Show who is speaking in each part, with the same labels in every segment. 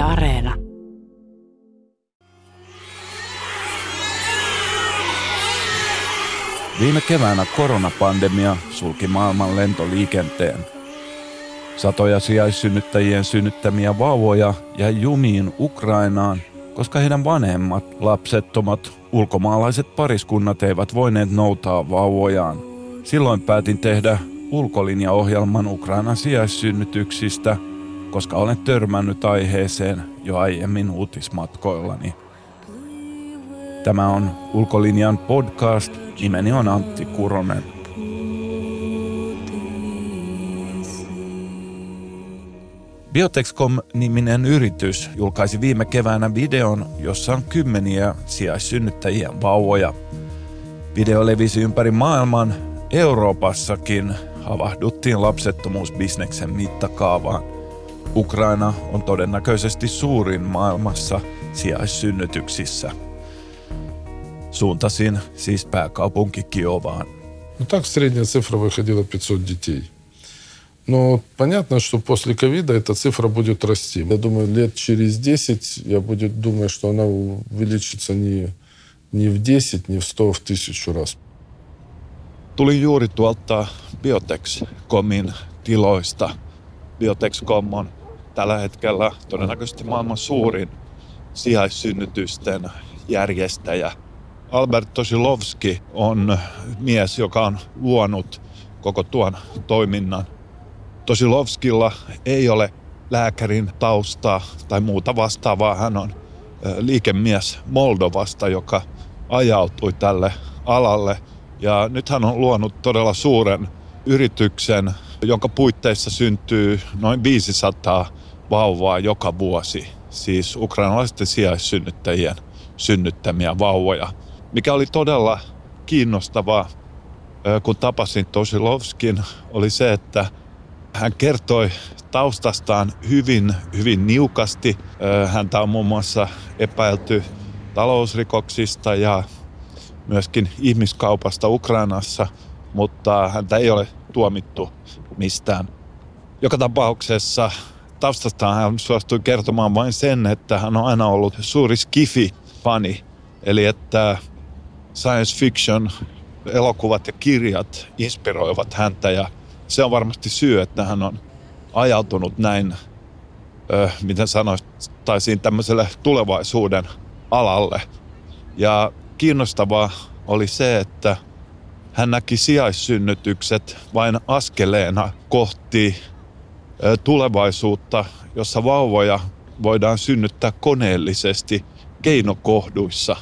Speaker 1: Areena.
Speaker 2: Viime keväänä koronapandemia sulki maailman lentoliikenteen. Satoja sijaissynnyttäjien synnyttämiä vauvoja jäi jumiin Ukrainaan, koska heidän vanhemmat, lapsettomat, ulkomaalaiset pariskunnat eivät voineet noutaa vauvojaan. Silloin päätin tehdä ulkolinjaohjelman Ukrainan sijaissynnytyksistä, koska olen törmännyt aiheeseen jo aiemmin uutismatkoillani. Tämä on Ulkolinjan podcast. Nimeni on Antti Kuronen. Biotexcom-niminen yritys julkaisi viime keväänä videon, jossa on kymmeniä sijaissynnyttäjien vauvoja. Video levisi ympäri maailman, Euroopassakin havahduttiin lapsettomuusbisneksen mittakaavaan. Ukraina on todennäköisesti suurin maailmassa sijaissynnytyksissä. Suuntasin siis pääkaupunki Kiovaan.
Speaker 3: Ну так средняя цифра выходила 500 детей. Но понятно, что после ковида эта цифра будет расти. Я думаю, лет через 10 я будет думаю, что она увеличится не, не в 10, не в 100, а в тысячу раз.
Speaker 2: Tulin juuri tuolta Biotex.comin tiloista. Biotex.com on tällä hetkellä todennäköisesti maailman suurin sijaissynnytysten järjestäjä. Albert Tosilovski on mies, joka on luonut koko tuon toiminnan. Tosilovskilla ei ole lääkärin taustaa tai muuta vastaavaa. Hän on liikemies Moldovasta, joka ajautui tälle alalle. Ja nyt hän on luonut todella suuren yrityksen, jonka puitteissa syntyy noin 500 vauvaa joka vuosi. Siis ukrainalaisten sijaissynnyttäjien synnyttämiä vauvoja. Mikä oli todella kiinnostavaa, kun tapasin Tosilovskin, oli se, että hän kertoi taustastaan hyvin, hyvin niukasti. Häntä on muun muassa epäilty talousrikoksista ja myöskin ihmiskaupasta Ukrainassa, mutta häntä ei ole tuomittu mistään. Joka tapauksessa taustastaan hän suostui kertomaan vain sen, että hän on aina ollut suuri skifi-fani. Eli että science fiction, elokuvat ja kirjat inspiroivat häntä ja se on varmasti syy, että hän on ajautunut näin, ö, miten sanoisin, tämmöiselle tulevaisuuden alalle. Ja kiinnostavaa oli se, että hän näki sijaissynnytykset vain askeleena kohti tulevaisuutta, jossa vauvoja voidaan synnyttää koneellisesti keinokohduissa.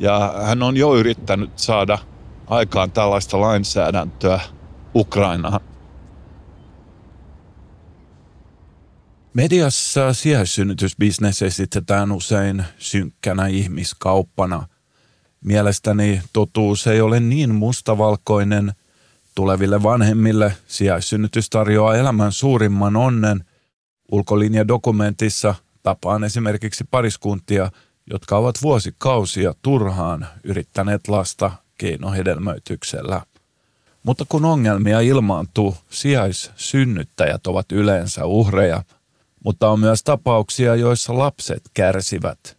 Speaker 2: Ja hän on jo yrittänyt saada aikaan tällaista lainsäädäntöä Ukrainaan. Mediassa sijaissynnytysbisnes esitetään usein synkkänä ihmiskauppana. Mielestäni totuus ei ole niin mustavalkoinen – Tuleville vanhemmille sijaissynnytys tarjoaa elämän suurimman onnen. Ulkolinjadokumentissa tapaan esimerkiksi pariskuntia, jotka ovat vuosikausia turhaan yrittäneet lasta keinohedelmöityksellä. Mutta kun ongelmia ilmaantuu, sijaissynnyttäjät ovat yleensä uhreja, mutta on myös tapauksia, joissa lapset kärsivät.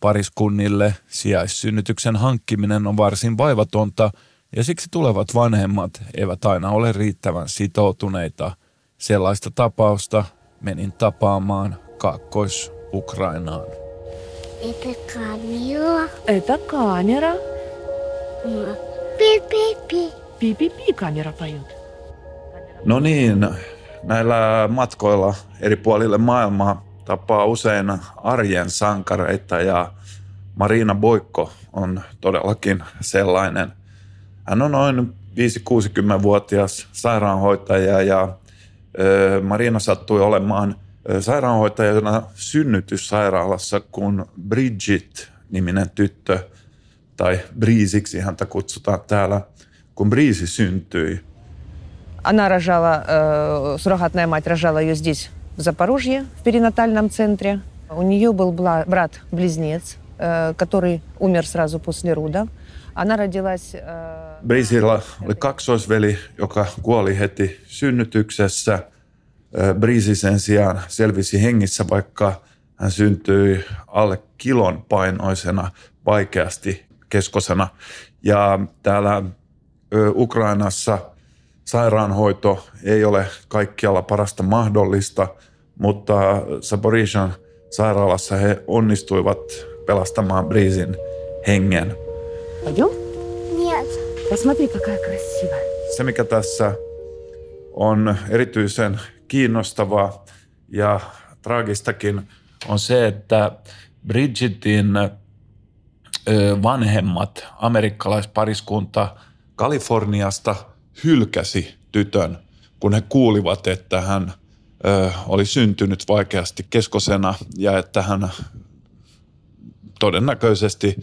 Speaker 2: Pariskunnille sijaissynnytyksen hankkiminen on varsin vaivatonta – ja siksi tulevat vanhemmat eivät aina ole riittävän sitoutuneita. Sellaista tapausta menin tapaamaan Kaakkois-Ukrainaan.
Speaker 4: Это камера.
Speaker 1: Это камера.
Speaker 4: Пи-пи-пи.
Speaker 1: Пи-пи-пи камера поет.
Speaker 2: No niin, näillä matkoilla eri puolille maailmaa tapaa usein arjen sankareita ja Marina Boikko on todellakin sellainen – hän on noin 5-60-vuotias sairaanhoitaja ja Marina sattui olemaan sairaanhoitajana synnytyssairaalassa, kun Bridget-niminen tyttö, tai Briisiksi häntä kutsutaan täällä, kun Briisi syntyi.
Speaker 5: Она рожала, э, суррогатная мать рожала ее здесь, в Запорожье, в перинатальном центре. У нее был брат-близнец, э, который умер сразу после родов. Она родилась... Äh,
Speaker 2: Briisilla oli kaksoisveli, joka kuoli heti synnytyksessä. Briisi sen sijaan selvisi hengissä, vaikka Hän syntyi alle kilon painoisena, vaikeasti keskosena. Ja täällä ö, Ukrainassa sairaanhoito ei ole kaikkialla parasta mahdollista, mutta Saporishan sairaalassa he onnistuivat pelastamaan Briisin hengen.
Speaker 1: Пойдем?
Speaker 4: Нет.
Speaker 1: Посмотри, какая красивая.
Speaker 2: Se, mikä tässä on erityisen kiinnostavaa ja traagistakin, on se, että Bridgetin ö, vanhemmat amerikkalaispariskunta Kaliforniasta hylkäsi tytön, kun he kuulivat, että hän ö, oli syntynyt vaikeasti keskosena ja että hän todennäköisesti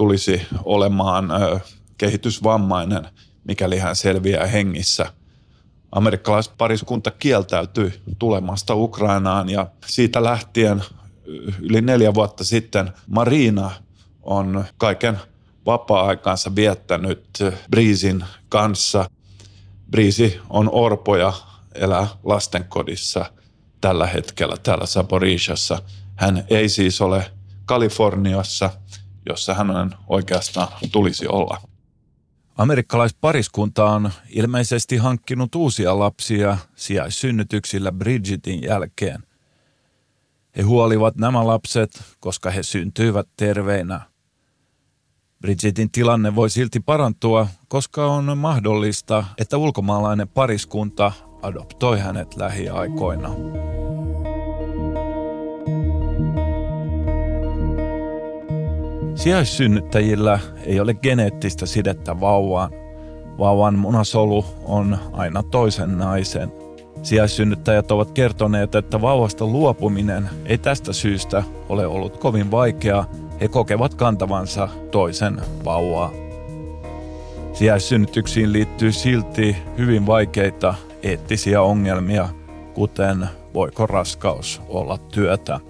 Speaker 2: tulisi olemaan ö, kehitysvammainen, mikäli hän selviää hengissä. Amerikkalaispariskunta kieltäytyi tulemasta Ukrainaan ja siitä lähtien yli neljä vuotta sitten Marina on kaiken vapaa-aikansa viettänyt Briisin kanssa. Briisi on orpo ja elää lastenkodissa tällä hetkellä täällä Saporishassa. Hän ei siis ole Kaliforniassa, jossa hänen oikeastaan tulisi olla. Amerikkalaispariskunta on ilmeisesti hankkinut uusia lapsia sijaissynnytyksillä Bridgetin jälkeen. He huolivat nämä lapset, koska he syntyivät terveinä. Bridgetin tilanne voi silti parantua, koska on mahdollista, että ulkomaalainen pariskunta adoptoi hänet lähiaikoina. Sijaissynnyttäjillä ei ole geneettistä sidettä vauvaan. Vauvan munasolu on aina toisen naisen. Sijaissynnyttäjät ovat kertoneet, että vauvasta luopuminen ei tästä syystä ole ollut kovin vaikeaa. He kokevat kantavansa toisen vauvaa. Sijaissynnytyksiin liittyy silti hyvin vaikeita eettisiä ongelmia, kuten voiko raskaus olla työtä.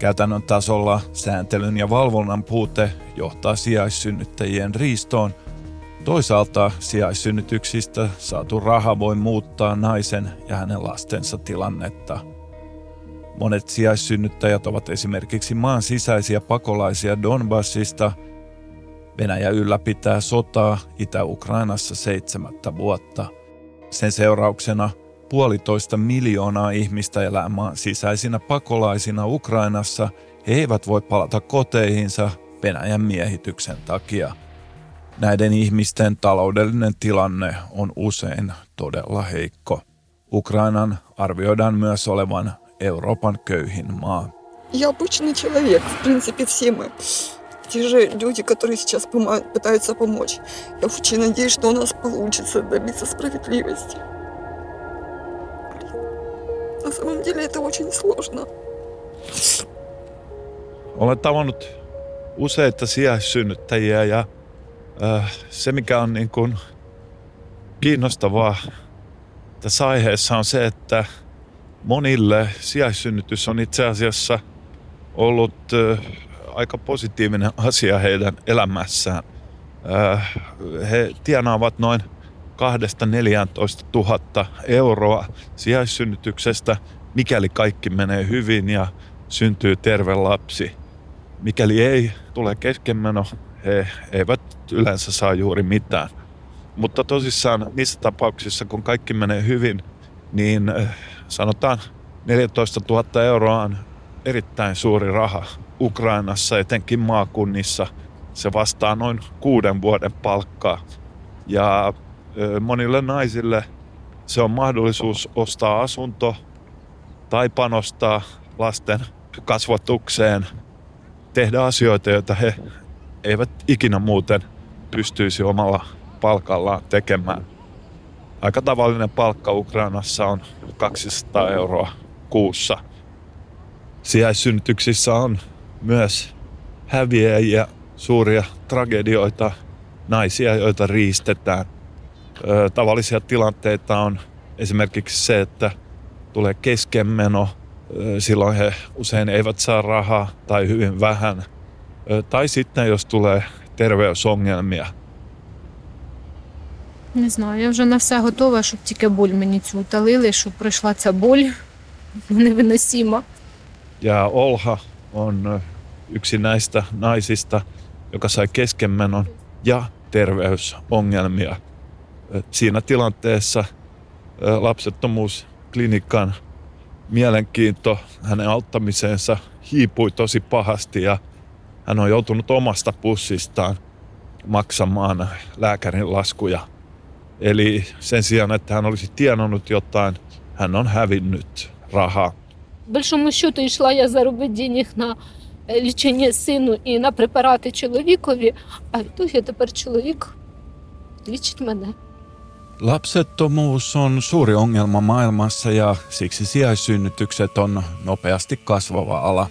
Speaker 2: Käytännön tasolla sääntelyn ja valvonnan puute johtaa sijaissynnyttäjien riistoon. Toisaalta sijaissynnytyksistä saatu raha voi muuttaa naisen ja hänen lastensa tilannetta. Monet sijaissynnyttäjät ovat esimerkiksi maan sisäisiä pakolaisia Donbassista. Venäjä ylläpitää sotaa Itä-Ukrainassa seitsemättä vuotta. Sen seurauksena puolitoista miljoonaa ihmistä elää maan sisäisinä pakolaisina Ukrainassa. He eivät voi palata koteihinsa Venäjän miehityksen takia. Näiden ihmisten taloudellinen tilanne on usein todella heikko. Ukrainan arvioidaan myös olevan Euroopan köyhin maa.
Speaker 6: Я обычный человек, в принципе, все мы. Те же люди, которые сейчас пома- пытаются помочь. Я очень надеюсь, что у нас получится добиться справедливости. Блин. На самом деле это очень сложно.
Speaker 2: Olen tavannut useita sijaissynnyttäjiä ja äh, se mikä on niin kuin kiinnostavaa tässä aiheessa on se, että monille sijaissynnytys on itse asiassa ollut äh, aika positiivinen asia heidän elämässään. Äh, he tienaavat noin 2-14 tuhatta euroa sijaissynnytyksestä, mikäli kaikki menee hyvin ja syntyy terve lapsi. Mikäli ei tule keskenmeno, he eivät yleensä saa juuri mitään. Mutta tosissaan niissä tapauksissa, kun kaikki menee hyvin, niin äh, sanotaan 14 000 euroa on erittäin suuri raha Ukrainassa, etenkin maakunnissa. Se vastaa noin kuuden vuoden palkkaa. Ja monille naisille se on mahdollisuus ostaa asunto tai panostaa lasten kasvatukseen, tehdä asioita, joita he eivät ikinä muuten pystyisi omalla palkallaan tekemään. Aika tavallinen palkka Ukrainassa on 200 euroa kuussa. Sijaissynnytyksissä on myös häviäjiä, suuria tragedioita, naisia, joita riistetään. Ö, tavallisia tilanteita on esimerkiksi se, että tulee keskenmeno, Ö, silloin he usein eivät saa rahaa tai hyvin vähän. Ö, Tai sitten jos tulee terveysongelmia,
Speaker 7: Не знаю, я вже на все готова, щоб тільки боль мені цю утолили, щоб пройшла ця боль невиносима.
Speaker 2: Ja Olha on yksi näistä naisista, joka sai keskenmenon ja terveysongelmia. Siinä tilanteessa lapsettomuusklinikan mielenkiinto hänen auttamiseensa hiipui tosi pahasti ja hän on joutunut omasta pussistaan maksamaan lääkärin laskuja. Eli sen sijaan, että hän olisi tienannut jotain, hän on hävinnyt rahaa.
Speaker 8: большому счету йшла я заробити денег на е, лічення сину і на препарати чоловікові, а в ітогі тепер чоловік лічить мене.
Speaker 2: Lapsettomuus on suuri ongelma maailmassa ja siksi sijaissynnytykset on nopeasti kasvava ala.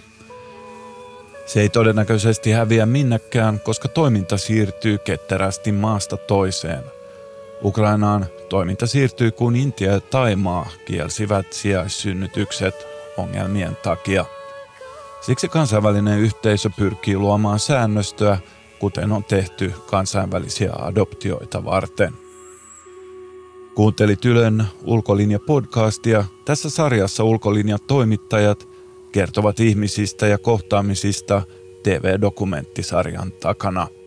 Speaker 2: Se ei todennäköisesti häviä minnekään, koska toiminta siirtyy ketterästi maasta toiseen. Ukrainaan toiminta siirtyy, kun Intia ja Taimaa kielsivät sijaissynnytykset ongelmien takia. Siksi kansainvälinen yhteisö pyrkii luomaan säännöstöä, kuten on tehty kansainvälisiä adoptioita varten. Kuuntelit Ylen Ulkolinja-podcastia. Tässä sarjassa Ulkolinja-toimittajat kertovat ihmisistä ja kohtaamisista TV-dokumenttisarjan takana –